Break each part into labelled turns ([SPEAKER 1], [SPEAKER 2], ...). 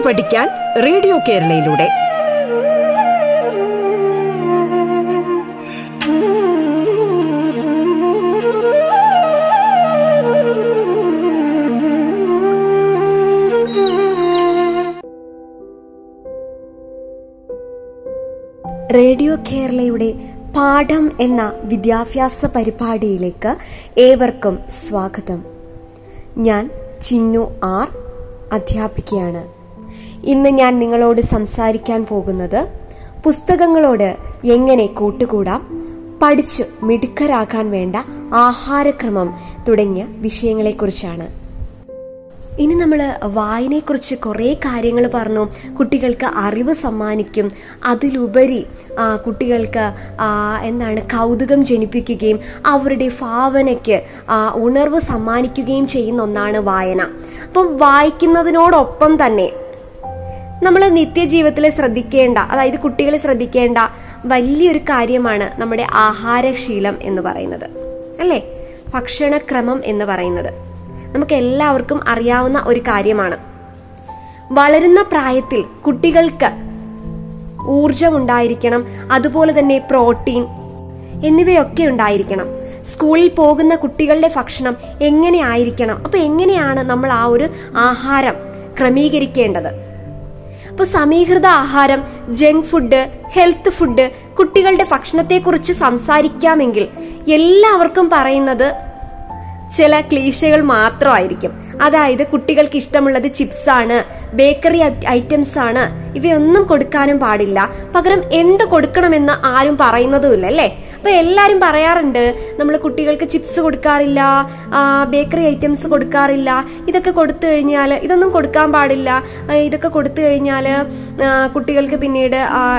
[SPEAKER 1] കേട്ടു പഠിക്കാൻ radio കേരളയിലൂടെ.
[SPEAKER 2] Radio കേരളയുടെ പാഠം എന്ന വിദ്യാഭ്യാസ പരിപാടിയിലേക്ക് ഏവർക്കും സ്വാഗതം. ഞാൻ ചിന്നു ആർ അധ്യാപികയാണ്. ഇന്ന് ഞാൻ നിങ്ങളോട് സംസാരിക്കാൻ പോകുന്നത് പുസ്തകങ്ങളോട് എങ്ങനെ കൂട്ടുകൂടാം പഠിച്ചു മിടുക്കരാകാൻ വേണ്ട ആഹാരക്രമം തുടങ്ങിയ വിഷയങ്ങളെക്കുറിച്ചാണ്. ഇനി നമ്മൾ വായനയെക്കുറിച്ച് കുറേ കാര്യങ്ങൾ പറഞ്ഞു കുട്ടികൾക്ക് അറിവ് സമ്മാനിക്കും അതിലുപരി കുട്ടികൾക്ക് എന്താണ് കൗതുകം ജനിപ്പിക്കുകയും അവരുടെ ഭാവനയ്ക്ക് ഉണർവ് സമ്മാനിക്കുകയും ചെയ്യുന്ന ഒന്നാണ് വായന. അപ്പം വായിക്കുന്നതിനോടൊപ്പം തന്നെ നമ്മൾ നിത്യജീവിതത്തിൽ ശ്രദ്ധിക്കേണ്ട അതായത് കുട്ടികൾ ശ്രദ്ധിക്കേണ്ട വലിയൊരു കാര്യമാണ് നമ്മുടെ ആഹാരശീലം എന്ന് പറയുന്നത്. അല്ലേ? ഭക്ഷണക്രമം എന്ന് പറയുന്നത്. നമുക്ക് എല്ലാവർക്കും അറിയാവുന്ന ഒരു കാര്യമാണ്. വളരുന്ന പ്രായത്തിൽ കുട്ടികൾക്ക് ഊർജം ഉണ്ടായിരിക്കണം അതുപോലെ തന്നെ പ്രോട്ടീൻ എന്നിവയൊക്കെ ഉണ്ടായിരിക്കണം. സ്കൂളിൽ പോകുന്ന കുട്ടികളുടെ ഭക്ഷണം എങ്ങനെ ആയിരിക്കണം? അപ്പൊ എങ്ങനെയാണ് നമ്മൾ ആ ഒരു ആഹാരം ക്രമീകരിക്കേണ്ടത്? അപ്പൊ സമീകൃത ആഹാരം ജങ്ക് ഫുഡ് ഹെൽത്ത് ഫുഡ് കുട്ടികളുടെ ഭക്ഷണത്തെക്കുറിച്ച് സംസാരിക്കാമെങ്കിൽ എല്ലാവർക്കും പറയുന്നത് ചില ക്ലീശകൾ മാത്രമായിരിക്കും. അതായത് കുട്ടികൾക്ക് ഇഷ്ടമുള്ളത് ചിപ്സ് ആണ് ബേക്കറി ഐറ്റംസ് ആണ് ഇവയൊന്നും കൊടുക്കാനും പാടില്ല. പകരം എന്ത് കൊടുക്കണമെന്ന് ആരും പറയുന്നതുമില്ല അല്ലേ? അപ്പൊ എല്ലാരും പറയാറുണ്ട് നമ്മൾ കുട്ടികൾക്ക് ചിപ്സ് കൊടുക്കാറില്ല ബേക്കറി ഐറ്റംസ് കൊടുക്കാറില്ല ഇതൊക്കെ കൊടുത്തു കഴിഞ്ഞാൽ ഇതൊന്നും കൊടുക്കാൻ പാടില്ല ഇതൊക്കെ കൊടുത്തു കഴിഞ്ഞാൽ കുട്ടികൾക്ക് പിന്നീട്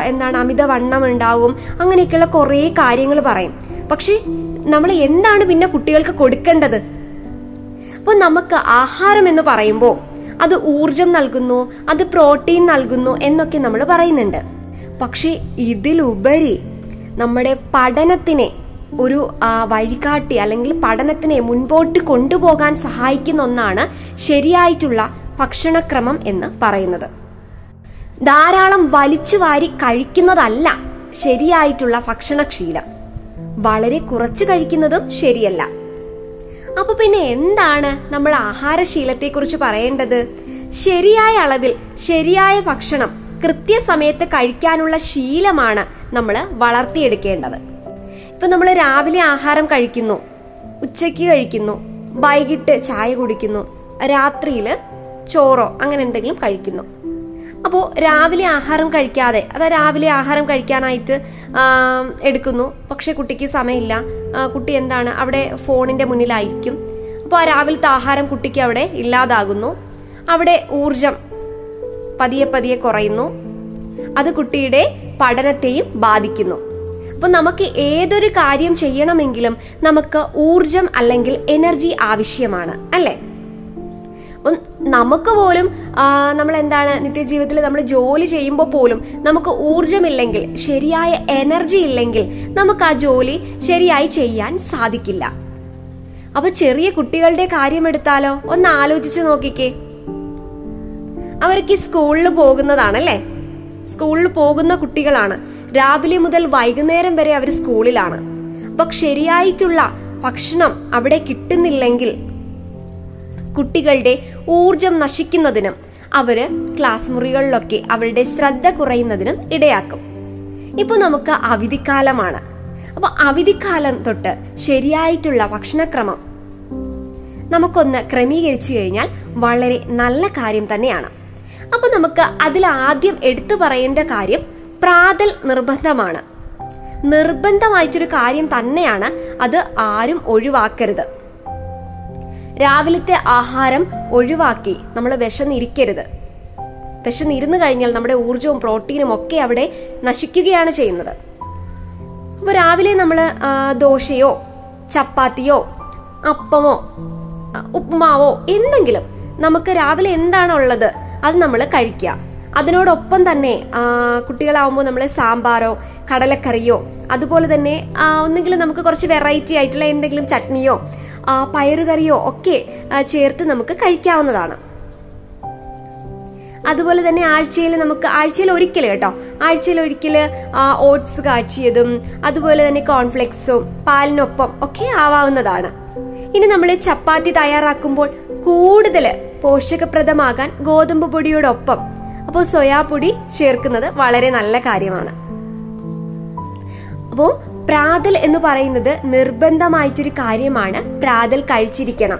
[SPEAKER 2] എന്താണ് അമിതവണ്ണം ഉണ്ടാവും അങ്ങനെയൊക്കെയുള്ള കുറേ കാര്യങ്ങൾ പറയും. പക്ഷെ നമ്മൾ എന്താണ് പിന്നെ കുട്ടികൾക്ക് കൊടുക്കേണ്ടത്? അപ്പോൾ നമുക്ക് ആഹാരം എന്ന് പറയുമ്പോൾ അത് ഊർജം നൽകുന്നു അത് പ്രോട്ടീൻ നൽകുന്നു എന്നൊക്കെ നമ്മൾ പറയുന്നുണ്ട്. പക്ഷെ ഇതിലുപരി നമ്മുടെ പഠനത്തിനെ ഒരു വഴികാട്ടി അല്ലെങ്കിൽ പഠനത്തിനെ മുൻപോട്ട് കൊണ്ടുപോകാൻ സഹായിക്കുന്ന ഒന്നാണ് ശരിയായിട്ടുള്ള ഭക്ഷണക്രമം എന്ന് പറയുന്നത്. ധാരാളം വലിച്ചു വാരി കഴിക്കുന്നതല്ല ശരിയായിട്ടുള്ള ഭക്ഷണശീലം വളരെ കുറച്ച് കഴിക്കുന്നതും ശരിയല്ല. അപ്പൊ പിന്നെ എന്താണ് നമ്മൾ ആഹാരശീലത്തെ കുറിച്ച് പറയേണ്ടത്? ശരിയായ അളവിൽ ശരിയായ ഭക്ഷണം കൃത്യസമയത്ത് കഴിക്കാനുള്ള ശീലമാണ് നമ്മൾ വളർത്തിയെടുക്കേണ്ടത്. ഇപ്പം നമ്മൾ രാവിലെ ആഹാരം കഴിക്കുന്നു ഉച്ചയ്ക്ക് കഴിക്കുന്നു വൈകിട്ട് ചായ കുടിക്കുന്നു രാത്രിയിൽ ചോറോ അങ്ങനെ എന്തെങ്കിലും കഴിക്കുന്നു. അപ്പോൾ രാവിലെ ആഹാരം കഴിക്കാതെ അതായത് രാവിലെ ആഹാരം കഴിക്കാനായിട്ട് എടുക്കുന്നു. പക്ഷെ കുട്ടിക്ക് സമയമില്ല. കുട്ടി എന്താണ് അവിടെ ഫോണിന്റെ മുന്നിലായിരിക്കും. അപ്പോൾ ആ രാവിലത്തെ ആഹാരം കുട്ടിക്ക് അവിടെ ഇല്ലാതാകുന്നു. അവിടെ ഊർജം പതിയെ പതിയെ കുറയുന്നു. അത് കുട്ടിയുടെ പഠനത്തെയും ബാധിക്കുന്നു. അപ്പൊ നമുക്ക് ഏതൊരു കാര്യം ചെയ്യണമെങ്കിലും നമുക്ക് ഊർജം അല്ലെങ്കിൽ എനർജി ആവശ്യമാണ് അല്ലേ? നമുക്ക് പോലും നമ്മൾ എന്താണ് നിത്യജീവിതത്തിൽ നമ്മൾ ജോലി ചെയ്യുമ്പോൾ പോലും നമുക്ക് ഊർജമില്ലെങ്കിൽ ശരിയായ എനർജി ഇല്ലെങ്കിൽ നമുക്ക് ആ ജോലി ശരിയായി ചെയ്യാൻ സാധിക്കില്ല. അപ്പൊ ചെറിയ കുട്ടികളുടെ കാര്യമെടുത്താലോ ഒന്ന് ആലോചിച്ച് നോക്കിക്കേ. അവർക്ക് സ്കൂളിൽ പോകുന്നതാണല്ലേ? സ്കൂളിൽ പോകുന്ന കുട്ടികളാണ്. രാവിലെ മുതൽ വൈകുന്നേരം വരെ അവർ സ്കൂളിലാണ്. അപ്പൊ ശരിയായിട്ടുള്ള ഭക്ഷണം അവിടെ കിട്ടുന്നില്ലെങ്കിൽ കുട്ടികളുടെ ഊർജം നശിക്കുന്നതിനും അവർ ക്ലാസ് മുറികളിലൊക്കെ അവരുടെ ശ്രദ്ധ കുറയുന്നതിനും ഇടയാക്കും. ഇപ്പൊ നമുക്ക് അവധിക്കാലമാണ്. അപ്പൊ അവധിക്കാലം തൊട്ട് ശരിയായിട്ടുള്ള ഭക്ഷണക്രമം നമുക്കൊന്ന് ക്രമീകരിച്ചു കഴിഞ്ഞാൽ വളരെ നല്ല കാര്യം തന്നെയാണ്. അപ്പൊ നമുക്ക് അതിൽ ആദ്യം എടുത്തു പറയേണ്ട കാര്യം പ്രാതൽ നിർബന്ധമാണ്. നിർബന്ധമായിട്ടൊരു കാര്യം തന്നെയാണ് അത് ആരും ഒഴിവാക്കരുത്. രാവിലത്തെ ആഹാരം ഒഴിവാക്കി നമ്മൾ വിശന്നിരിക്കരുത്. വിശന്നിരുന്നു കഴിഞ്ഞാൽ നമ്മുടെ ഊർജവും പ്രോട്ടീനും ഒക്കെ അവിടെ നശിക്കുകയാണ് ചെയ്യുന്നത്. അപ്പൊ രാവിലെ നമ്മൾ ദോശയോ ചപ്പാത്തിയോ അപ്പമോ ഉപ്പുമാവോ എന്തെങ്കിലും നമുക്ക് രാവിലെ എന്താണുള്ളത് അത് നമ്മൾ കഴിക്കുക. അതിനോടൊപ്പം തന്നെ കുട്ടികളാവുമ്പോൾ നമ്മൾ സാമ്പാറോ കടലക്കറിയോ അതുപോലെ തന്നെ ഒന്നെങ്കിലും നമുക്ക് കുറച്ച് വെറൈറ്റി ആയിട്ടുള്ള എന്തെങ്കിലും ചട്നിയോ പയറുകറിയോ ഒക്കെ ചേർത്ത് നമുക്ക് കഴിക്കാവുന്നതാണ്. അതുപോലെ തന്നെ ആഴ്ചയിൽ നമുക്ക് ആഴ്ചയിൽ ഒരിക്കൽ കേട്ടോ ആഴ്ചയിൽ ഒരിക്കൽ ഓട്സ് കാച്ചിയതും അതുപോലെ തന്നെ കോൺഫ്ലെക്സും പാലിനൊപ്പം ഒക്കെ ആവാവുന്നതാണ്. ഇനി നമ്മൾ ചപ്പാത്തി തയ്യാറാക്കുമ്പോൾ കൂടുതൽ പോഷകപ്രദമാകാൻ ഗോതമ്പ് പൊടിയോടൊപ്പം. അപ്പോൾ സോയാപ്പൊടി ചേർക്കുന്നത് വളരെ നല്ല കാര്യമാണ്. അപ്പോ പ്രാതൽ എന്ന് പറയുന്നത് നിർബന്ധമായിട്ടൊരു കാര്യമാണ്. പ്രാതൽ കഴിച്ചിരിക്കണം.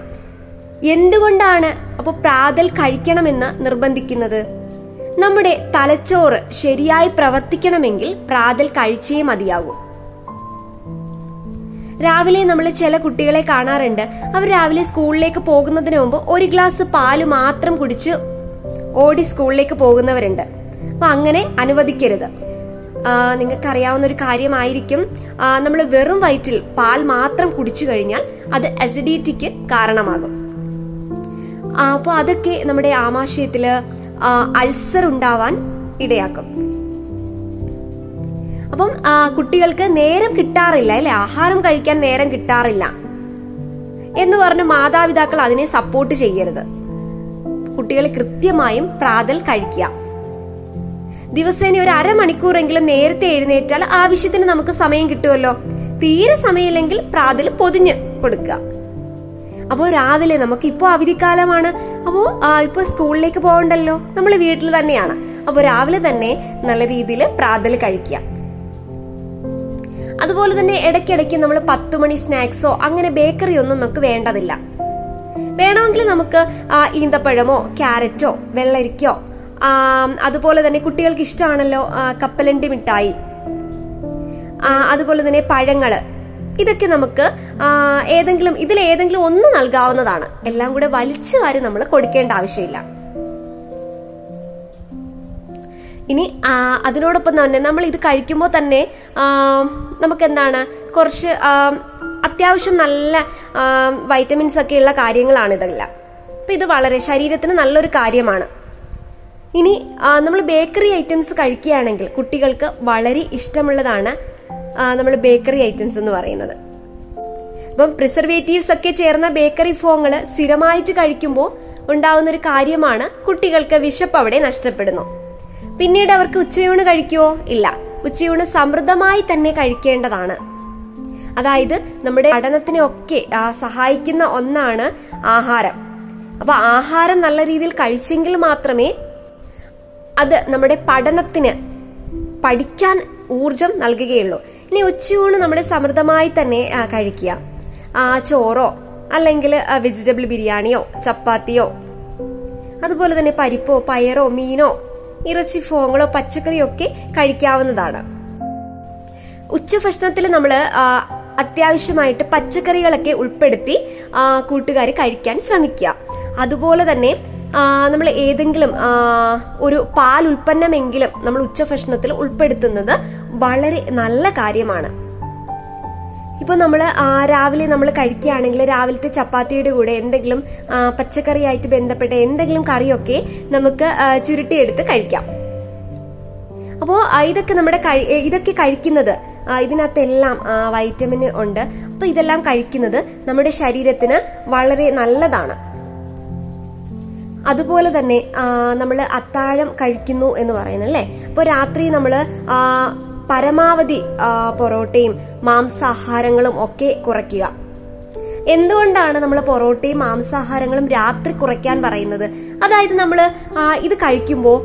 [SPEAKER 2] എന്തുകൊണ്ടാണ് അപ്പോൾ പ്രാതൽ കഴിക്കണമെന്ന് നിർബന്ധിക്കുന്നത്? നമ്മുടെ തലച്ചോറ് ശരിയായി പ്രവർത്തിക്കണമെങ്കിൽ പ്രാതൽ കഴിച്ചേ മതിയാകൂ രാവിലെ നമ്മൾ ചില കുട്ടികളെ കാണാറുണ്ട്. അവർ രാവിലെ സ്കൂളിലേക്ക് പോകുന്നതിന് മുമ്പ് ഒരു ഗ്ലാസ് പാൽ മാത്രം കുടിച്ച് ഓടി സ്കൂളിലേക്ക് പോകുന്നവരുണ്ട്. അപ്പൊ അങ്ങനെ അനുവദിക്കരുത്. നിങ്ങൾക്കറിയാവുന്ന ഒരു കാര്യമായിരിക്കും. നമ്മൾ വെറും വയറ്റിൽ പാൽ മാത്രം കുടിച്ചു കഴിഞ്ഞാൽ അത് അസിഡിറ്റിക്ക് കാരണമാകും. അപ്പോൾ അതൊക്കെ നമ്മുടെ ആമാശയത്തിൽ അൾസർ ഉണ്ടാവാൻ ഇടയാക്കും. അപ്പം കുട്ടികൾക്ക് നേരം കിട്ടാറില്ല അല്ലെ? ആഹാരം കഴിക്കാൻ നേരം കിട്ടാറില്ല. എന്ന് പറഞ്ഞ് മാതാപിതാക്കൾ അതിനെ സപ്പോർട്ട് ചെയ്യരുത്. കുട്ടികൾ കൃത്യമായും പ്രാതൽ കഴിക്കുക. ദിവസേന ഒരു അരമണിക്കൂറെങ്കിലും നേരത്തെ എഴുന്നേറ്റാൽ ആവശ്യത്തിന് നമുക്ക് സമയം കിട്ടുമല്ലോ? തീരെ സമയമില്ലെങ്കിൽ പ്രാതൽ പൊതിഞ്ഞ് കൊടുക്കുക. അപ്പോ രാവിലെ നമുക്ക് ഇപ്പോ അവധിക്കാലമാണ് അപ്പോ ഇപ്പൊ സ്കൂളിലേക്ക് പോകണ്ടല്ലോ? നമ്മൾ വീട്ടിൽ തന്നെയാണ്. അപ്പൊ രാവിലെ തന്നെ നല്ല രീതിയിൽ പ്രാതൽ കഴിക്കുക. അതുപോലെ തന്നെ ഇടയ്ക്കിടയ്ക്ക് നമ്മൾ പത്ത് മണി സ്നാക്സോ അങ്ങനെ ബേക്കറി ഒന്നും നമുക്ക് വേണ്ടതില്ല. വേണമെങ്കിൽ നമുക്ക് ഈന്തപ്പഴമോ ക്യാരറ്റോ വെള്ളരിക്കോ അതുപോലെ തന്നെ കുട്ടികൾക്ക് ഇഷ്ടമാണല്ലോ കപ്പലണ്ടി മിഠായി അതുപോലെ തന്നെ പഴങ്ങൾ. ഇതൊക്കെ നമുക്ക് ഏതെങ്കിലും ഇതിൽ ഏതെങ്കിലും ഒന്ന് നൽകാവുന്നതാണ്. എല്ലാം കൂടെ വലിച്ചു വാരി നമ്മൾ കൊടുക്കേണ്ട ആവശ്യമില്ല. ഇനി അതിനോടൊപ്പം തന്നെ നമ്മൾ ഇത് കഴിക്കുമ്പോൾ തന്നെ നമുക്ക് എന്താണ് കുറച്ച് അത്യാവശ്യം നല്ല വൈറ്റമിൻസ് ഒക്കെ ഉള്ള കാര്യങ്ങളാണ് ഇതെല്ലാം. അപ്പൊ ഇത് വളരെ ശരീരത്തിന് നല്ലൊരു കാര്യമാണ്. ഇനി നമ്മൾ ബേക്കറി ഐറ്റംസ് കഴിക്കുകയാണെങ്കിൽ കുട്ടികൾക്ക് വളരെ ഇഷ്ടമുള്ളതാണ് നമ്മൾ ബേക്കറി ഐറ്റംസ് എന്ന് പറയുന്നത്. അപ്പം പ്രിസർവേറ്റീവ്സ് ഒക്കെ ചേർന്ന ബേക്കറി ഫോങ്ങൾ സ്ഥിരമായിട്ട് കഴിക്കുമ്പോൾ ഉണ്ടാവുന്ന ഒരു കാര്യമാണ് കുട്ടികൾക്ക് വിശപ്പ് അവിടെ നഷ്ടപ്പെടുന്നു. പിന്നീട് അവർക്ക് ഉച്ചയൂണ് കഴിക്കുവോ? ഇല്ല. ഉച്ചയൂണ് സമൃദ്ധമായി തന്നെ കഴിക്കേണ്ടതാണ്. അതായത് നമ്മുടെ പഠനത്തിനെ ഒക്കെ സഹായിക്കുന്ന ഒന്നാണ് ആഹാരം. അപ്പൊ ആഹാരം നല്ല രീതിയിൽ കഴിച്ചെങ്കിൽ മാത്രമേ അത് നമ്മുടെ പഠനത്തിന് പഠിക്കാൻ ഊർജം നൽകുകയുള്ളൂ. ഇനി ഉച്ചയൂണ് നമ്മുടെ സമൃദ്ധമായി തന്നെ കഴിക്കുക. ആ ചോറോ അല്ലെങ്കിൽ വെജിറ്റബിൾ ബിരിയാണിയോ ചപ്പാത്തിയോ അതുപോലെ തന്നെ പരിപ്പോ പയറോ മീനോ ഇറച്ചി ഫോങ്ങളോ പച്ചക്കറിയോ ഒക്കെ കഴിക്കാവുന്നതാണ്. ഉച്ചഭക്ഷണത്തിൽ നമ്മൾ അത്യാവശ്യമായിട്ട് പച്ചക്കറികളൊക്കെ ഉൾപ്പെടുത്തി കൂട്ടുകാർ കഴിക്കാൻ ശ്രമിക്കുക. അതുപോലെ തന്നെ നമ്മൾ ഏതെങ്കിലും ഒരു പാൽ ഉൽപ്പന്നമെങ്കിലും നമ്മൾ ഉച്ചഭക്ഷണത്തിൽ ഉൾപ്പെടുത്തുന്നത് വളരെ നല്ല കാര്യമാണ്. ഇപ്പൊ നമ്മൾ രാവിലെ നമ്മൾ കഴിക്കുകയാണെങ്കിൽ രാവിലത്തെ ചപ്പാത്തിയുടെ കൂടെ എന്തെങ്കിലും പച്ചക്കറിയായിട്ട് ബന്ധപ്പെട്ട എന്തെങ്കിലും കറിയൊക്കെ നമുക്ക് ചുരുട്ടിയെടുത്ത് കഴിക്കാം. അപ്പോ ഇതൊക്കെ നമ്മുടെ ഇതൊക്കെ കഴിക്കുന്നത് ഇതിനകത്തെല്ലാം വൈറ്റമിൻ ഉണ്ട്. അപ്പൊ ഇതെല്ലാം കഴിക്കുന്നത് നമ്മുടെ ശരീരത്തിന് വളരെ നല്ലതാണ്. അതുപോലെ തന്നെ നമ്മൾ അത്താഴം കഴിക്കുന്നു എന്ന് പറയുന്നല്ലേ അപ്പൊ അപ്പോൾ രാത്രി നമ്മൾ പരമാവധി പൊറോട്ടയും മാംസാഹാരങ്ങളും ഒക്കെ കുറയ്ക്കുക. എന്തുകൊണ്ടാണ് നമ്മൾ പൊറോട്ടയും മാംസാഹാരങ്ങളും രാത്രി കുറയ്ക്കാൻ പറയുന്നത്? അതായത് നമ്മൾ ഇത് കഴിക്കുമ്പോൾ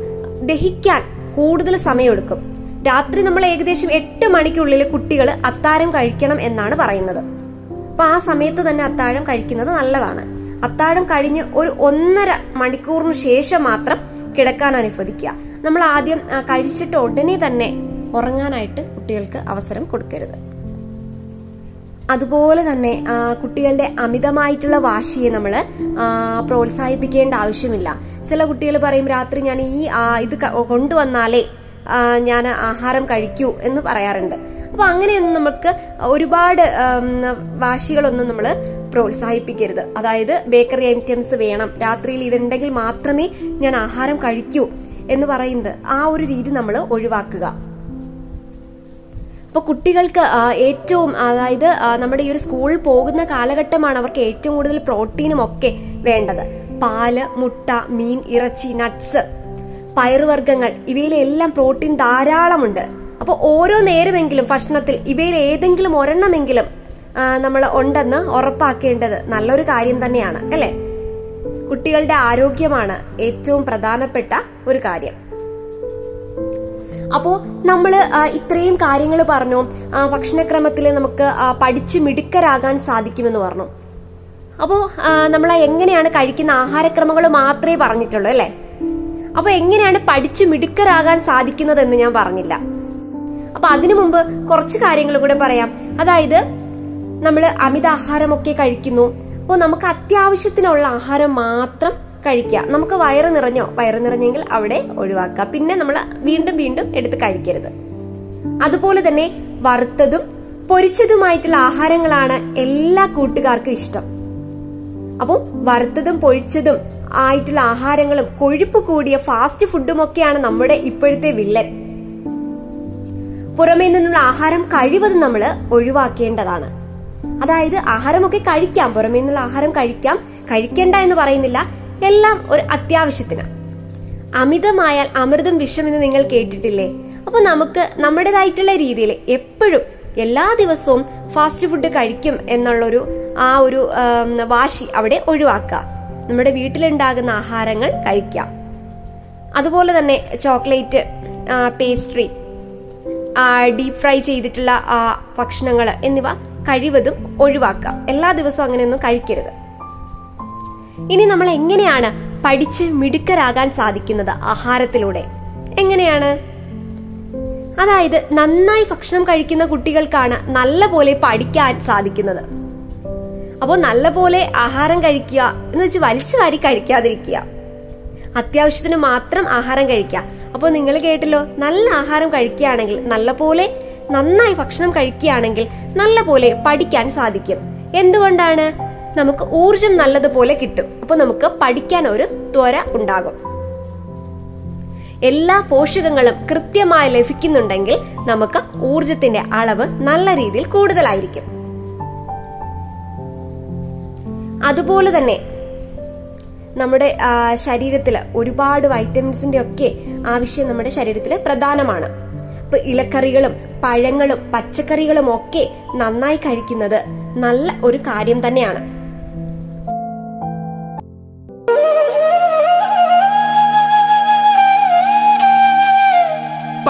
[SPEAKER 2] ദഹിക്കാൻ കൂടുതൽ സമയമെടുക്കും. രാത്രി നമ്മൾ ഏകദേശം എട്ട് മണിക്കുള്ളിൽ കുട്ടികൾ അത്താരം കഴിക്കണം എന്നാണ് പറയുന്നത്. അപ്പൊ ആ സമയത്ത് തന്നെ അത്താഴം കഴിക്കുന്നത് നല്ലതാണ്. അത്താഴം കഴിഞ്ഞ് ഒരു ഒന്നര മണിക്കൂറിന് ശേഷം മാത്രം കിടക്കാൻ അനുവദിക്കുക. നമ്മൾ ആദ്യം കഴിച്ചിട്ട് ഉടനെ തന്നെ ഉറങ്ങാനായിട്ട് കുട്ടികൾക്ക് അവസരം കൊടുക്കരുത്. അതുപോലെ തന്നെ കുട്ടികളുടെ അമിതമായിട്ടുള്ള വാശിയെ നമ്മൾ പ്രോത്സാഹിപ്പിക്കേണ്ട ആവശ്യമില്ല. ചില കുട്ടികൾ പറയും രാത്രി ഞാൻ ഈ ഇത് കൊണ്ടുവന്നാലേ ഞാൻ ആഹാരം കഴിക്കൂ എന്ന് പറയാറുണ്ട്. അപ്പൊ അങ്ങനെയൊന്നും നമുക്ക് ഒരുപാട് വാശികളൊന്നും നമ്മൾ പ്രോത്സാഹിപ്പിക്കരുത്. അതായത് ബേക്കറി ഐറ്റംസ് വേണം. രാത്രിയിൽ ഇതുണ്ടെങ്കിൽ മാത്രമേ ഞാൻ ആഹാരം കഴിക്കൂ എന്ന് പറയുന്നത് ആ ഒരു രീതി നമ്മൾ ഒഴിവാക്കുക. അപ്പൊ കുട്ടികൾക്ക് ഏറ്റവും അതായത് നമ്മുടെ ഈ ഒരു സ്കൂളിൽ പോകുന്ന കാലഘട്ടമാണ് അവർക്ക് ഏറ്റവും കൂടുതൽ പ്രോട്ടീനും ഒക്കെ വേണ്ടത്. പാൽ മുട്ട മീൻ ഇറച്ചി നട്ട്സ് പയറുവർഗങ്ങൾ ഇവയിലെല്ലാം പ്രോട്ടീൻ ധാരാളമുണ്ട്. അപ്പോൾ ഓരോ നേരമെങ്കിലും ഭക്ഷണത്തിൽ ഇവയിൽ ഏതെങ്കിലും ഒരെണ്ണമെങ്കിലും നമ്മൾ ഉണ്ടെന്ന് ഉറപ്പാക്കേണ്ടത് നല്ലൊരു കാര്യം തന്നെയാണ് അല്ലേ? കുട്ടികളുടെ ആരോഗ്യമാണ് ഏറ്റവും പ്രധാനപ്പെട്ട ഒരു കാര്യം. അപ്പോ നമ്മൾ ഇത്രയും കാര്യങ്ങൾ പറഞ്ഞു. ഭക്ഷണക്രമത്തിൽ നമുക്ക് പഠിച്ച് മിടുക്കരാകാൻ സാധിക്കുമെന്ന് പറഞ്ഞു. അപ്പോൾ നമ്മൾ എങ്ങനെയാണ് കഴിക്കുന്ന ആഹാരക്രമങ്ങൾ മാത്രമേ പറഞ്ഞിട്ടുള്ളൂ അല്ലേ? അപ്പൊ എങ്ങനെയാണ് പഠിച്ചു മിടുക്കരാകാൻ സാധിക്കുന്നതെന്ന് ഞാൻ പറഞ്ഞില്ല. അപ്പൊ അതിനു മുമ്പ് കുറച്ച് കാര്യങ്ങൾ കൂടെ പറയാം. അതായത് നമ്മൾ അമിതാഹാരമൊക്കെ കഴിക്കുന്നു. അപ്പോൾ നമുക്ക് അത്യാവശ്യത്തിനുള്ള ആഹാരം മാത്രം കഴിക്കുക നമുക്ക് വയറ് നിറഞ്ഞോ? വയറ് നിറഞ്ഞെങ്കിൽ അവിടെ ഒഴിവാക്കുക പിന്നെ നമ്മൾ വീണ്ടും വീണ്ടും എടുത്ത് കഴിക്കരുത്. അതുപോലെ തന്നെ വറുത്തതും പൊരിച്ചതുമായിട്ടുള്ള ആഹാരങ്ങളാണ് എല്ലാ കൂട്ടുകാർക്കും ഇഷ്ടം. അപ്പോൾ വറുത്തതും പൊഴിച്ചതും ആയിട്ടുള്ള ആഹാരങ്ങളും കൊഴുപ്പ് കൂടിയ ഫാസ്റ്റ് ഫുഡും ഒക്കെയാണ് നമ്മുടെ ഇപ്പോഴത്തെ വില്ലൻ. പുറമേ നിന്നുള്ള ആഹാരം കഴിവതും നമ്മൾ ഒഴിവാക്കേണ്ടതാണ്. അതായത് ആഹാരമൊക്കെ കഴിക്കാം. പുറമേ നിന്നുള്ള ആഹാരം കഴിക്കാം. കഴിക്കേണ്ട എന്ന് പറയുന്നില്ല. എല്ലാം ഒരു അത്യാവശ്യത്തിന്. അമിതമായാൽ അമൃതം വിഷം എന്ന് നിങ്ങൾ കേട്ടിട്ടില്ലേ? അപ്പൊ നമുക്ക് നമ്മുടേതായിട്ടുള്ള രീതിയിൽ എപ്പോഴും എല്ലാ ദിവസവും ഫാസ്റ്റ് ഫുഡ് കഴിക്കും എന്നുള്ളൊരു ആ ഒരു വാശി അവിടെ ഒഴിവാക്കുക. നമ്മുടെ വീട്ടിലുണ്ടാകുന്ന ആഹാരങ്ങൾ കഴിക്കാം അതുപോലെ തന്നെ ചോക്ലേറ്റ് പേസ്ട്രി ഡീപ് ഫ്രൈ ചെയ്തിട്ടുള്ള ഭക്ഷണങ്ങൾ എന്നിവ കഴിവതും ഒഴിവാക്കുക. എല്ലാ ദിവസവും അങ്ങനെയൊന്നും കഴിക്കരുത്. ഇനി നമ്മൾ എങ്ങനെയാണ് പഠിച്ച് മിടുക്കരാകാൻ സാധിക്കുന്നത് ആഹാരത്തിലൂടെ? എങ്ങനെയാണ്? അതായത് നന്നായി ഭക്ഷണം കഴിക്കുന്ന കുട്ടികൾക്കാണ് നല്ല പോലെ പഠിക്കാൻ സാധിക്കുന്നത്. അപ്പോൾ നല്ല പോലെ ആഹാരം കഴിക്കുക എന്ന് വെച്ച് വലിച്ചു വാരി കഴിക്കാതിരിക്കുക. അത്യാവശ്യത്തിന് മാത്രം ആഹാരം കഴിക്കുക. അപ്പോൾ നിങ്ങൾ കേട്ടല്ലോ നല്ല ആഹാരം കഴിക്കുകയാണെങ്കിൽ നല്ല പോലെ നന്നായി ഭക്ഷണം കഴിക്കുകയാണെങ്കിൽ നല്ല പോലെ പഠിക്കാൻ സാധിക്കും. എന്തുകൊണ്ടാണ്? നമുക്ക് ഊർജം നല്ലതുപോലെ കിട്ടും. അപ്പൊ നമുക്ക് പഠിക്കാൻ ഒരു ത്വര ഉണ്ടാകും. എല്ലാ പോഷകങ്ങളും കൃത്യമായി ലഭിക്കുന്നുണ്ടെങ്കിൽ നമുക്ക് ഊർജത്തിന്റെ അളവ് നല്ല രീതിയിൽ കൂടുതലായിരിക്കും. അതുപോലെ തന്നെ നമ്മുടെ ശരീരത്തിൽ ഒരുപാട് വൈറ്റമിൻസിന്റെ ഒക്കെ ആവശ്യം നമ്മുടെ ശരീരത്തിൽ പ്രധാനമാണ്. ഇപ്പൊ ഇലക്കറികളും പഴങ്ങളും പച്ചക്കറികളും ഒക്കെ നന്നായി കഴിക്കുന്നത് നല്ല ഒരു കാര്യം തന്നെയാണ്.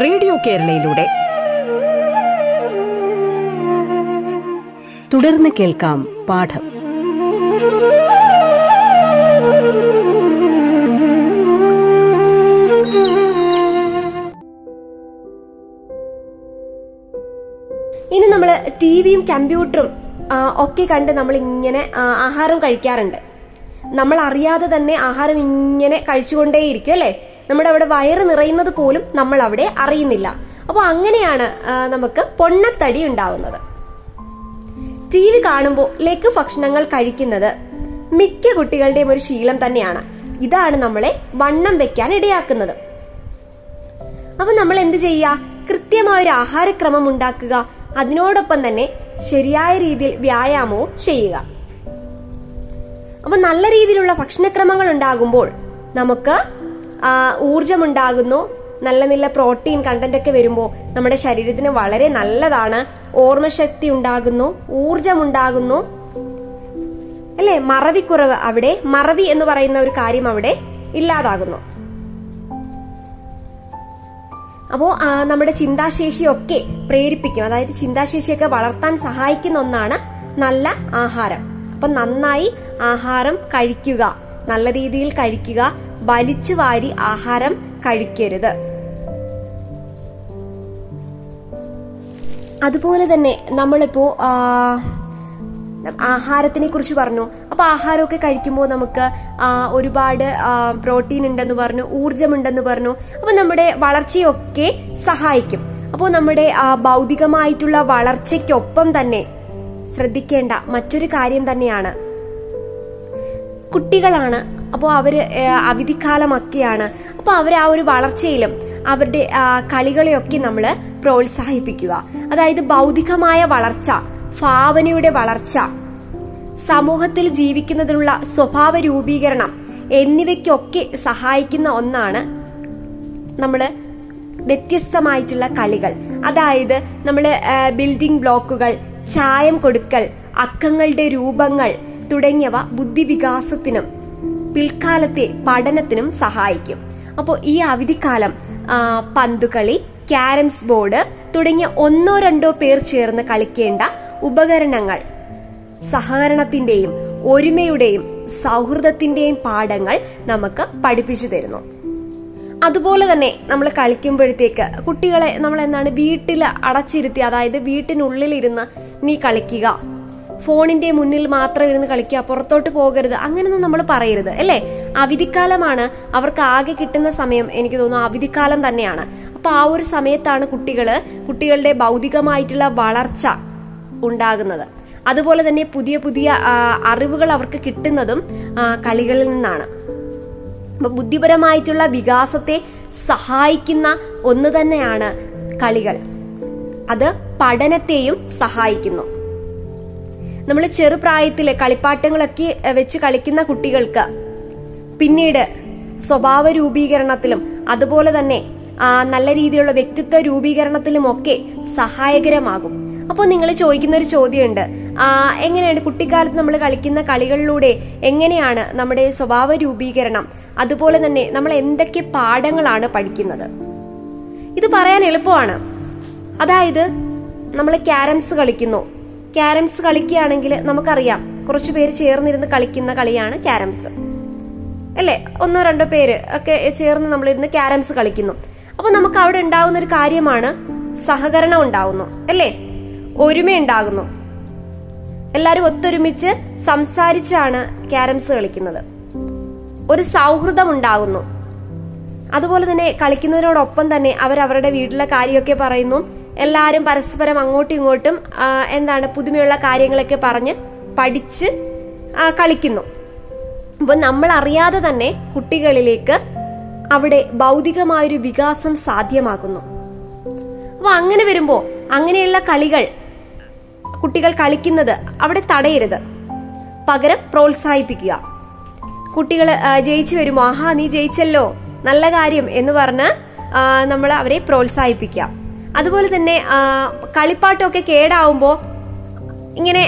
[SPEAKER 1] റേഡിയോ കേരളയിലൂടെ. തുടർന്ന് കേൾക്കാം പാഠം.
[SPEAKER 2] ഇനി നമ്മൾ ടി വിയും കമ്പ്യൂട്ടറും ഒക്കെ കണ്ട് നമ്മൾ ഇങ്ങനെ ആഹാരം കഴിക്കാറുണ്ട്. നമ്മൾ അറിയാതെ തന്നെ ആഹാരം ഇങ്ങനെ കഴിച്ചുകൊണ്ടേയിരിക്കും അല്ലെ? നമ്മുടെ അവിടെ വയറ് നിറയുന്നത് പോലും നമ്മൾ അവിടെ അറിയുന്നില്ല. അപ്പോൾ അങ്ങനെയാണ് നമുക്ക് പൊണ്ണത്തടി ഉണ്ടാവുന്നത്. ടി വി കാണുമ്പോൾ ലഘു ഭക്ഷണങ്ങൾ കഴിക്കുന്നത് മിക്ക കുട്ടികളുടെയും ഒരു ശീലം തന്നെയാണ്. ഇതാണ് നമ്മളെ വണ്ണം വെക്കാൻ ഇടയാക്കുന്നത്. അപ്പൊ നമ്മൾ എന്ത് ചെയ്യുക? കൃത്യമായ ഒരു ആഹാരക്രമം ഉണ്ടാക്കുക. അതിനോടൊപ്പം തന്നെ ശരിയായ രീതിയിൽ വ്യായാമവും ചെയ്യുക. അപ്പൊ നല്ല രീതിയിലുള്ള ഭക്ഷണക്രമങ്ങൾ ഉണ്ടാകുമ്പോൾ നമുക്ക് ഊർജമുണ്ടാകുന്നു നല്ല നല്ല പ്രോട്ടീൻ കണ്ടന്റ് ഒക്കെ വരുമ്പോൾ നമ്മുടെ ശരീരത്തിന് വളരെ നല്ലതാണ്. ഓർമ്മശക്തി ഉണ്ടാകുന്നു ഊർജമുണ്ടാകുന്നു അല്ലെ? മറവിക്കുറവ് അവിടെ മറവി എന്ന് പറയുന്ന ഒരു കാര്യം അവിടെ ഇല്ലാതാകുന്നു. അപ്പോ നമ്മുടെ നമ്മുടെ ചിന്താശേഷിയൊക്കെ പ്രേരിപ്പിക്കും. അതായത് ചിന്താശേഷിയൊക്കെ വളർത്താൻ സഹായിക്കുന്ന ഒന്നാണ് നല്ല ആഹാരം. അപ്പൊ നന്നായി ആഹാരം കഴിക്കുക. നല്ല രീതിയിൽ കഴിക്കുക. വലിച്ചു വാരി ആഹാരം കഴിക്കരുത്. അതുപോലെ തന്നെ നമ്മളിപ്പോ ആഹാരത്തിനെ കുറിച്ച് പറഞ്ഞു. അപ്പൊ ആഹാരമൊക്കെ കഴിക്കുമ്പോൾ നമുക്ക് ഒരുപാട് പ്രോട്ടീൻ ഉണ്ടെന്ന് പറഞ്ഞു ഊർജമുണ്ടെന്ന് പറഞ്ഞു. അപ്പൊ നമ്മുടെ വളർച്ചയൊക്കെ സഹായിക്കും. അപ്പോൾ നമ്മുടെ ഭൗതികമായിട്ടുള്ള വളർച്ചയ്ക്കൊപ്പം തന്നെ ശ്രദ്ധിക്കേണ്ട മറ്റൊരു കാര്യം തന്നെയാണ് കുട്ടികളാണ് അപ്പോൾ അവർ അവധിക്കാലമൊക്കെയാണ്. അപ്പോൾ അവർ ആ ഒരു വളർച്ചയിലും അവരുടെ കളികളെയൊക്കെ നമ്മൾ പ്രോത്സാഹിപ്പിക്കുക. അതായത് ഭൗതികമായ വളർച്ച ഭാവനയുടെ വളർച്ച സമൂഹത്തിൽ ജീവിക്കുന്നതിനുള്ള സ്വഭാവ രൂപീകരണം എന്നിവയ്ക്കൊക്കെ സഹായിക്കുന്ന ഒന്നാണ് നമ്മൾ വ്യത്യസ്തമായിട്ടുള്ള കളികൾ. അതായത് നമ്മൾ ബിൽഡിംഗ് ബ്ലോക്കുകൾ ചായം കൊടുക്കൽ അക്കങ്ങളുടെ രൂപങ്ങൾ തുടങ്ങിയവ ബുദ്ധിവികാസത്തിനും പിൽക്കാലത്തെ പഠനത്തിനും സഹായിക്കും. അപ്പോൾ ഈ അവധിക്കാലം പന്തുകളി ക്യാരംസ് ബോർഡ് തുടങ്ങിയ ഒന്നോ രണ്ടോ പേർ ചേർന്ന് കളിക്കേണ്ട ഉപകരണങ്ങൾ സഹകരണത്തിന്റെയും ഒരുമയുടെയും സൗഹൃദത്തിന്റെയും പാഠങ്ങൾ നമുക്ക് പഠിപ്പിച്ചു തരുന്നു. അതുപോലെ തന്നെ നമ്മൾ കളിക്കുമ്പോഴത്തേക്ക് കുട്ടികളെ നമ്മൾ എന്താണ് വീട്ടിൽ അടച്ചിരുത്തി അതായത് വീട്ടിനുള്ളിലിരുന്ന് നീ കളിക്കുക ഫോണിന്റെ മുന്നിൽ മാത്രം ഇരുന്ന് കളിക്കുക പുറത്തോട്ട് പോകരുത് അങ്ങനെയൊന്നും നമ്മൾ പറയരുത് അല്ലേ? അവധിക്കാലമാണ് അവർക്ക് ആകെ കിട്ടുന്ന സമയം എനിക്ക് തോന്നുന്നു അവധിക്കാലം തന്നെയാണ്. അപ്പൊ ആ ഒരു സമയത്താണ് കുട്ടികൾ കുട്ടികളുടെ ഭൗതികമായിട്ടുള്ള വളർച്ച ഉണ്ടാകുന്നത്. അതുപോലെ തന്നെ പുതിയ പുതിയ അറിവുകൾ അവർക്ക് കിട്ടുന്നതും കളികളിൽ നിന്നാണ്. അപ്പൊ ബുദ്ധിപരമായിട്ടുള്ള വികാസത്തെ സഹായിക്കുന്ന ഒന്ന് തന്നെയാണ് കളികൾ. അത് പഠനത്തെയും സഹായിക്കുന്നു. നമ്മൾ ചെറുപ്രായത്തിൽ കളിപ്പാട്ടങ്ങളൊക്കെ വെച്ച് കളിക്കുന്ന കുട്ടികൾക്ക് പിന്നീട് സ്വഭാവ രൂപീകരണത്തിലും അതുപോലെ തന്നെ നല്ല രീതിയിലുള്ള വ്യക്തിത്വ രൂപീകരണത്തിലും ഒക്കെ സഹായകരമാകും. അപ്പോൾ നിങ്ങൾ ചോദിക്കുന്ന ഒരു ചോദ്യമുണ്ട് എങ്ങനെയാണ് കുട്ടിക്കാലത്ത് നമ്മൾ കളിക്കുന്ന കളികളിലൂടെ എങ്ങനെയാണ് നമ്മുടെ സ്വഭാവ രൂപീകരണം? അതുപോലെ തന്നെ നമ്മൾ എന്തൊക്കെ പാഠങ്ങളാണ് പഠിക്കുന്നത്? ഇത് പറയാൻ എളുപ്പമാണ്. അതായത് നമ്മൾ ക്യാരംസ് കളിക്കുന്നു. ക്യാരംസ് കളിക്കുകയാണെങ്കിൽ നമുക്കറിയാം. കുറച്ചു പേര് ചേർന്നിരുന്ന് കളിക്കുന്ന കളിയാണ് ക്യാരംസ്. അല്ലേ? ഒന്നോ രണ്ടോ പേര് ഒക്കെ ചേർന്ന് നമ്മളിരുന്ന് ക്യാരംസ് കളിക്കുന്നു. അപ്പൊ നമുക്ക് അവിടെ ഉണ്ടാകുന്ന ഒരു കാര്യമാണ് സഹകരണം ഉണ്ടാകുന്നു അല്ലേ? ഒരുമ ഉണ്ടാകുന്നു എല്ലാരും ഒത്തൊരുമിച്ച് സംസാരിച്ചാണ് ക്യാരംസ് കളിക്കുന്നത്. ഒരു സൗഹൃദം ഉണ്ടാകുന്നു. അതുപോലെ തന്നെ കളിക്കുന്നതിനോടൊപ്പം തന്നെ അവർ അവരുടെ വീട്ടിലെ കാര്യമൊക്കെ പറയുന്നു. എല്ലാവരും പരസ്പരം അങ്ങോട്ടും ഇങ്ങോട്ടും എന്താണ് പുതുമയുള്ള കാര്യങ്ങളൊക്കെ പറഞ്ഞ് പഠിച്ച് കളിക്കുന്നു. അപ്പൊ നമ്മൾ അറിയാതെ തന്നെ കുട്ടികളിലേക്ക് അവിടെ ഭൗതികമായൊരു വികാസം സാധ്യമാകുന്നു അപ്പൊ അങ്ങനെ വരുമ്പോ അങ്ങനെയുള്ള കളികൾ കുട്ടികൾ കളിക്കുന്നത് അവിടെ തടയരുത്. പകരം പ്രോത്സാഹിപ്പിക്കുക. കുട്ടികൾ ജയിച്ചു വരുമോ? ആഹാ നീ ജയിച്ചല്ലോ. നല്ല കാര്യം എന്ന് പറഞ്ഞ് നമ്മൾ അവരെ പ്രോത്സാഹിപ്പിക്കാം അതുപോലെ തന്നെ കളിപ്പാട്ടമൊക്കെ കേടാവുമ്പോൾ ഇങ്ങനെ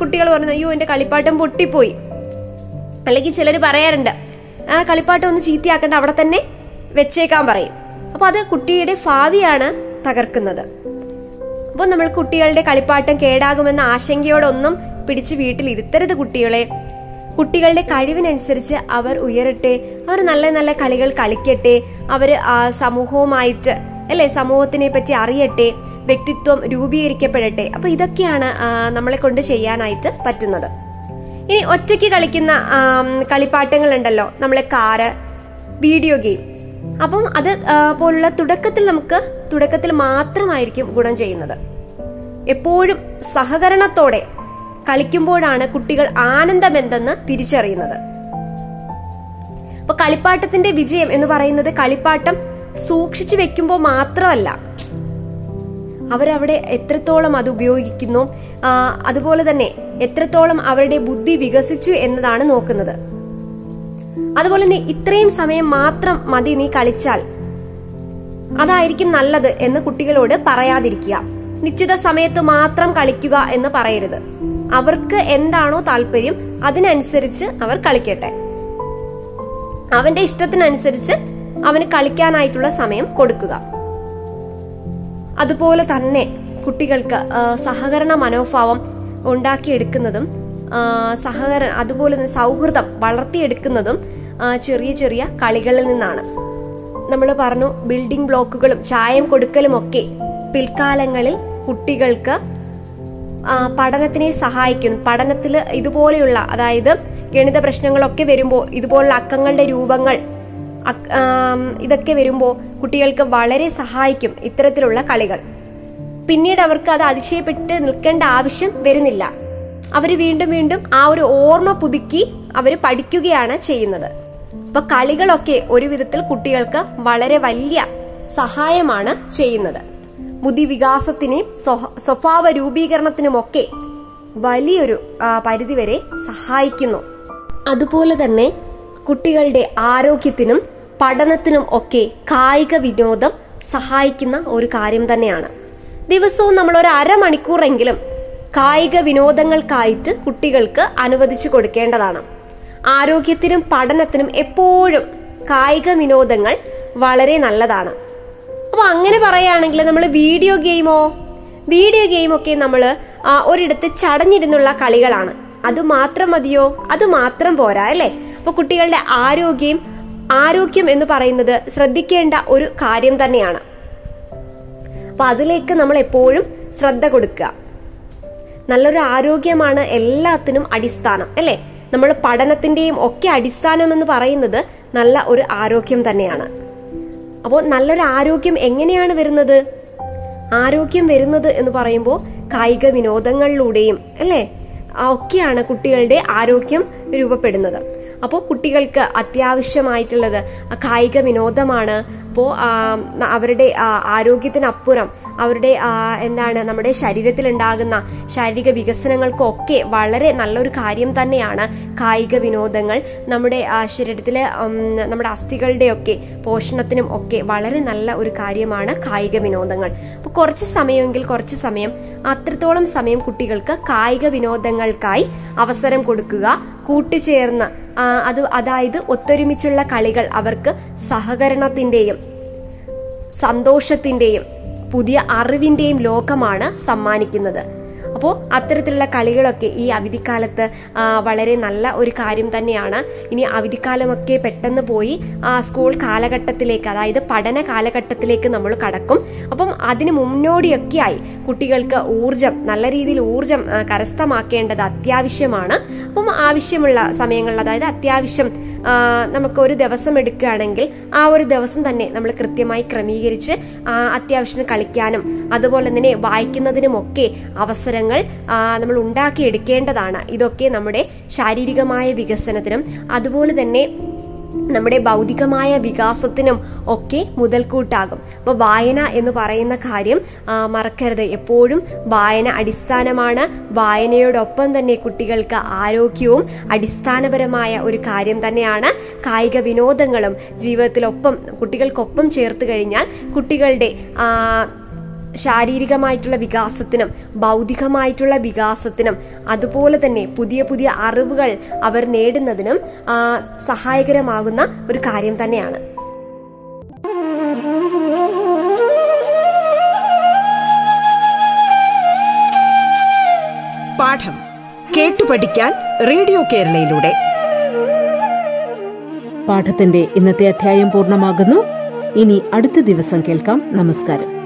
[SPEAKER 2] കുട്ടികൾ പറഞ്ഞു അയ്യോ എന്റെ കളിപ്പാട്ടം പൊട്ടിപ്പോയി. അല്ലെങ്കിൽ ചിലർ പറയാറുണ്ട് ആ കളിപ്പാട്ടം ഒന്ന് ചീത്തയാക്കേണ്ട അവിടെ തന്നെ വെച്ചേക്കാൻ പറയും. അപ്പൊ അത് കുട്ടിയുടെ ഭാവിയാണ് തകർക്കുന്നത്. അപ്പോൾ നമ്മൾ കുട്ടികളുടെ കളിപ്പാട്ടം കേടാകുമെന്ന ആശങ്കയോടൊന്നും പിടിച്ച് വീട്ടിൽ ഇരുത്തരുത് കുട്ടികളെ. കുട്ടികളുടെ കഴിവിനനുസരിച്ച് അവർ ഉയരട്ടെ അവർ നല്ല നല്ല കളികൾ കളിക്കട്ടെ അവർ സമൂഹവുമായിട്ട് അല്ലെ? സമൂഹത്തിനെ പറ്റി അറിയട്ടെ വ്യക്തിത്വം രൂപീകരിക്കപ്പെടട്ടെ. അപ്പൊ ഇതൊക്കെയാണ് നമ്മളെ കൊണ്ട് ചെയ്യാനായിട്ട് പറ്റുന്നത്. ഇനി ഒറ്റയ്ക്ക് കളിക്കുന്ന കളിപ്പാട്ടങ്ങൾ ഉണ്ടല്ലോ നമ്മളെ കാറ് വീഡിയോ ഗെയിം. അപ്പം അത് പോലുള്ള തുടക്കത്തിൽ നമുക്ക് തുടക്കത്തിൽ മാത്രമായിരിക്കും ഗുണം ചെയ്യുന്നത്. എപ്പോഴും സഹകരണത്തോടെ കളിക്കുമ്പോഴാണ് കുട്ടികൾ ആനന്ദം എന്തെന്ന് തിരിച്ചറിയുന്നത്. അപ്പൊ കളിപ്പാട്ടത്തിന്റെ വിജയം എന്ന് പറയുന്നത് കളിപ്പാട്ടം സൂക്ഷിച്ചു വെക്കുമ്പോൾ മാത്രമല്ല അവരവിടെ എത്രത്തോളം അത് ഉപയോഗിക്കുന്നു അതുപോലെ തന്നെ എത്രത്തോളം അവരുടെ ബുദ്ധി വികസിച്ചു എന്നതാണ് നോക്കുന്നത്. അതുപോലെ തന്നെ ഇത്രയും സമയം മാത്രം മതി നീ കളിച്ചാൽ. അതായിരിക്കും നല്ലത് എന്ന് കുട്ടികളോട് പറയാതിരിക്കുക. നിശ്ചിത സമയത്ത് മാത്രം കളിക്കുക എന്ന് പറയരുത്. അവർക്ക് എന്താണോ താല്പര്യം അതിനനുസരിച്ച് അവർ കളിക്കട്ടെ. അവന്റെ ഇഷ്ടത്തിനനുസരിച്ച് അവന് കളിക്കാനായിട്ടുള്ള സമയം കൊടുക്കുക. അതുപോലെ തന്നെ കുട്ടികൾക്ക് സഹകരണ മനോഭാവം ഉണ്ടാക്കിയെടുക്കുന്നതും സഹകര അതുപോലെ തന്നെ സൗഹൃദം വളർത്തിയെടുക്കുന്നതും ചെറിയ ചെറിയ കളികളിൽ നിന്നാണ്. നമ്മൾ പറഞ്ഞു ബിൽഡിംഗ് ബ്ലോക്കുകളും ചായം കൊടുക്കലും ഒക്കെ പിൽക്കാലങ്ങളിൽ കുട്ടികൾക്ക് പഠനത്തിനെ സഹായിക്കുന്നു. പഠനത്തിൽ ഇതുപോലെയുള്ള അതായത് ഗണിത പ്രശ്നങ്ങളൊക്കെ വരുമ്പോൾ ഇതുപോലുള്ള അക്കങ്ങളുടെ രൂപങ്ങൾ ഇതൊക്കെ വരുമ്പോൾ കുട്ടികൾക്ക് വളരെ സഹായിക്കും ഇത്തരത്തിലുള്ള കളികൾ. പിന്നീട് അവർക്ക് അത് അതിശയപ്പെട്ട് നിൽക്കേണ്ട ആവശ്യം വരുന്നില്ല. അവർ വീണ്ടും വീണ്ടും ആ ഒരു ഓർമ്മ പുതുക്കി അവർ പഠിക്കുകയാണ് ചെയ്യുന്നത്. അപ്പൊ കളികളൊക്കെ ഒരു വിധത്തിൽ കുട്ടികൾക്ക് വളരെ വലിയ സഹായമാണ് ചെയ്യുന്നത്. ബുദ്ധി വികാസത്തിനെയും സ്വഹ- സ്വഭാവ രൂപീകരണത്തിനുമൊക്കെ വലിയൊരു പരിധിവരെ സഹായിക്കുന്നു. അതുപോലെ തന്നെ കുട്ടികളുടെ ആരോഗ്യത്തിനും പഠനത്തിനും ഒക്കെ കായിക വിനോദം സഹായിക്കുന്ന ഒരു കാര്യം തന്നെയാണ്. ദിവസവും നമ്മൾ ഒരു അരമണിക്കൂറെങ്കിലും കായിക വിനോദങ്ങൾക്കായിട്ട് കുട്ടികൾക്ക് അനുവദിച്ചു കൊടുക്കേണ്ടതാണ്. ആരോഗ്യത്തിനും പഠനത്തിനും എപ്പോഴും കായിക വിനോദങ്ങൾ വളരെ നല്ലതാണ്. അപ്പൊ അങ്ങനെ പറയുകയാണെങ്കിൽ നമ്മൾ വീഡിയോ ഗെയിമോ? വീഡിയോ ഗെയിമൊക്കെ നമ്മൾ ഒരിടത്ത് ചടഞ്ഞിരുന്നുള്ള കളികളാണ്. അത് മാത്രം മതിയോ? അത് മാത്രം പോരാ അല്ലേ? അപ്പൊ കുട്ടികളുടെ ആരോഗ്യം ആരോഗ്യം എന്ന് പറയുന്നത് ശ്രദ്ധിക്കേണ്ട ഒരു കാര്യം തന്നെയാണ്. അപ്പൊ അതിലേക്ക് നമ്മൾ എപ്പോഴും ശ്രദ്ധ കൊടുക്കുക. നല്ലൊരു ആരോഗ്യമാണ് എല്ലാത്തിനും അടിസ്ഥാനം അല്ലേ? നമ്മൾ പഠനത്തിന്റെയും ഒക്കെ അടിസ്ഥാനം എന്ന് പറയുന്നത് നല്ല ഒരു ആരോഗ്യം തന്നെയാണ്. അപ്പോൾ നല്ലൊരു ആരോഗ്യം എങ്ങനെയാണ് വരുന്നത്? ആരോഗ്യം വരുന്നത് എന്ന് പറയുമ്പോൾ കായിക വിനോദങ്ങളിലൂടെയും അല്ലേ? ഒക്കെയാണ് കുട്ടികളുടെ ആരോഗ്യം രൂപപ്പെടുന്നത്. അപ്പോൾ കുട്ടികൾക്ക് അത്യാവശ്യമായിട്ടുള്ളത് കായിക വിനോദമാണ്. അപ്പോൾ അവരുടെ ആരോഗ്യത്തിനപ്പുറം അവരുടെ എന്താണ് നമ്മുടെ ശരീരത്തിൽ ഉണ്ടാകുന്ന ശാരീരിക വികസനങ്ങൾക്കൊക്കെ വളരെ നല്ലൊരു കാര്യം തന്നെയാണ് കായിക വിനോദങ്ങൾ. നമ്മുടെ ശരീരത്തിലെ നമ്മുടെ അസ്ഥികളുടെയൊക്കെ പോഷണത്തിനും ഒക്കെ വളരെ നല്ല ഒരു കാര്യമാണ് കായിക വിനോദങ്ങൾ. അപ്പോൾ കുറച്ച് സമയമെങ്കിൽ കുറച്ച് സമയം അത്രത്തോളം സമയം കുട്ടികൾക്ക് കായിക വിനോദങ്ങൾക്കായി അവസരം കൊടുക്കുക കൂട്ടിച്ചേർന്ന് അത് അതായത് ഒത്തൊരുമിച്ചുള്ള കളികൾ അവർക്ക് സഹകരണത്തിന്റെയും സന്തോഷത്തിന്റെയും പുതിയ അറിവിന്റെയും ലോകമാണ് സമ്മാനിക്കുന്നത്. അപ്പോൾ അത്തരത്തിലുള്ള കളികളൊക്കെ ഈ അവധിക്കാലത്ത് വളരെ നല്ല ഒരു കാര്യം തന്നെയാണ്. ഇനി അവധിക്കാലമൊക്കെ പെട്ടെന്ന് പോയി ആ, സ്കൂൾ കാലഘട്ടത്തിലേക്ക് അതായത് പഠന കാലഘട്ടത്തിലേക്ക് നമ്മൾ കടക്കും. അപ്പം അതിന് മുന്നോടിയൊക്കെയായി കുട്ടികൾക്ക് ഊർജം നല്ല രീതിയിൽ ഊർജം കരസ്ഥമാക്കേണ്ടത് അത്യാവശ്യമാണ്. അപ്പം ആവശ്യമുള്ള സമയങ്ങളിൽ അതായത് അത്യാവശ്യം നമുക്ക് ഒരു ദിവസം എടുക്കുകയാണെങ്കിൽ ആ ഒരു ദിവസം തന്നെ നമ്മൾ കൃത്യമായി ക്രമീകരിച്ച് ആ, അത്യാവശ്യം കളിക്കാനും അതുപോലെ തന്നെ വായിക്കുന്നതിനുമൊക്കെ അവസരങ്ങൾ നമ്മൾ ഉണ്ടാക്കിയെടുക്കേണ്ടതാണ്. ഇതൊക്കെ നമ്മുടെ ശാരീരികമായ വികസനത്തിനും അതുപോലെ തന്നെ നമ്മുടെ ഭൗതികമായ വികാസത്തിനും ഒക്കെ മുതൽക്കൂട്ടാകും. അപ്പോൾ വായന എന്ന് പറയുന്ന കാര്യം മറക്കരുത്. എപ്പോഴും വായന അടിസ്ഥാനമാണ്. വായനയോടൊപ്പം തന്നെ കുട്ടികൾക്ക് ആരോഗ്യവും അടിസ്ഥാനപരമായ ഒരു കാര്യം തന്നെയാണ്. കായിക വിനോദങ്ങളും ജീവിതത്തിലൊപ്പം കുട്ടികൾക്കൊപ്പം ചേർത്ത് കഴിഞ്ഞാൽ കുട്ടികളുടെ ശാരീരികമായിട്ടുള്ള വികാസത്തിനും ബൗദ്ധികമായിട്ടുള്ള വികാസത്തിനും അതുപോലെ തന്നെ പുതിയ പുതിയ അറിവുകൾ അവർ നേടുന്നതിനും സഹായകരമാകുന്ന ഒരു കാര്യം തന്നെയാണ്.
[SPEAKER 1] പാഠം കേട്ടു പഠിക്കാൻ റേഡിയോ കേരളയിലൂടെ.
[SPEAKER 3] പാഠത്തിന്റെ ഇന്നത്തെ അധ്യായം പൂർണമാകുന്നു. ഇനി അടുത്ത ദിവസം കേൾക്കാം. നമസ്കാരം.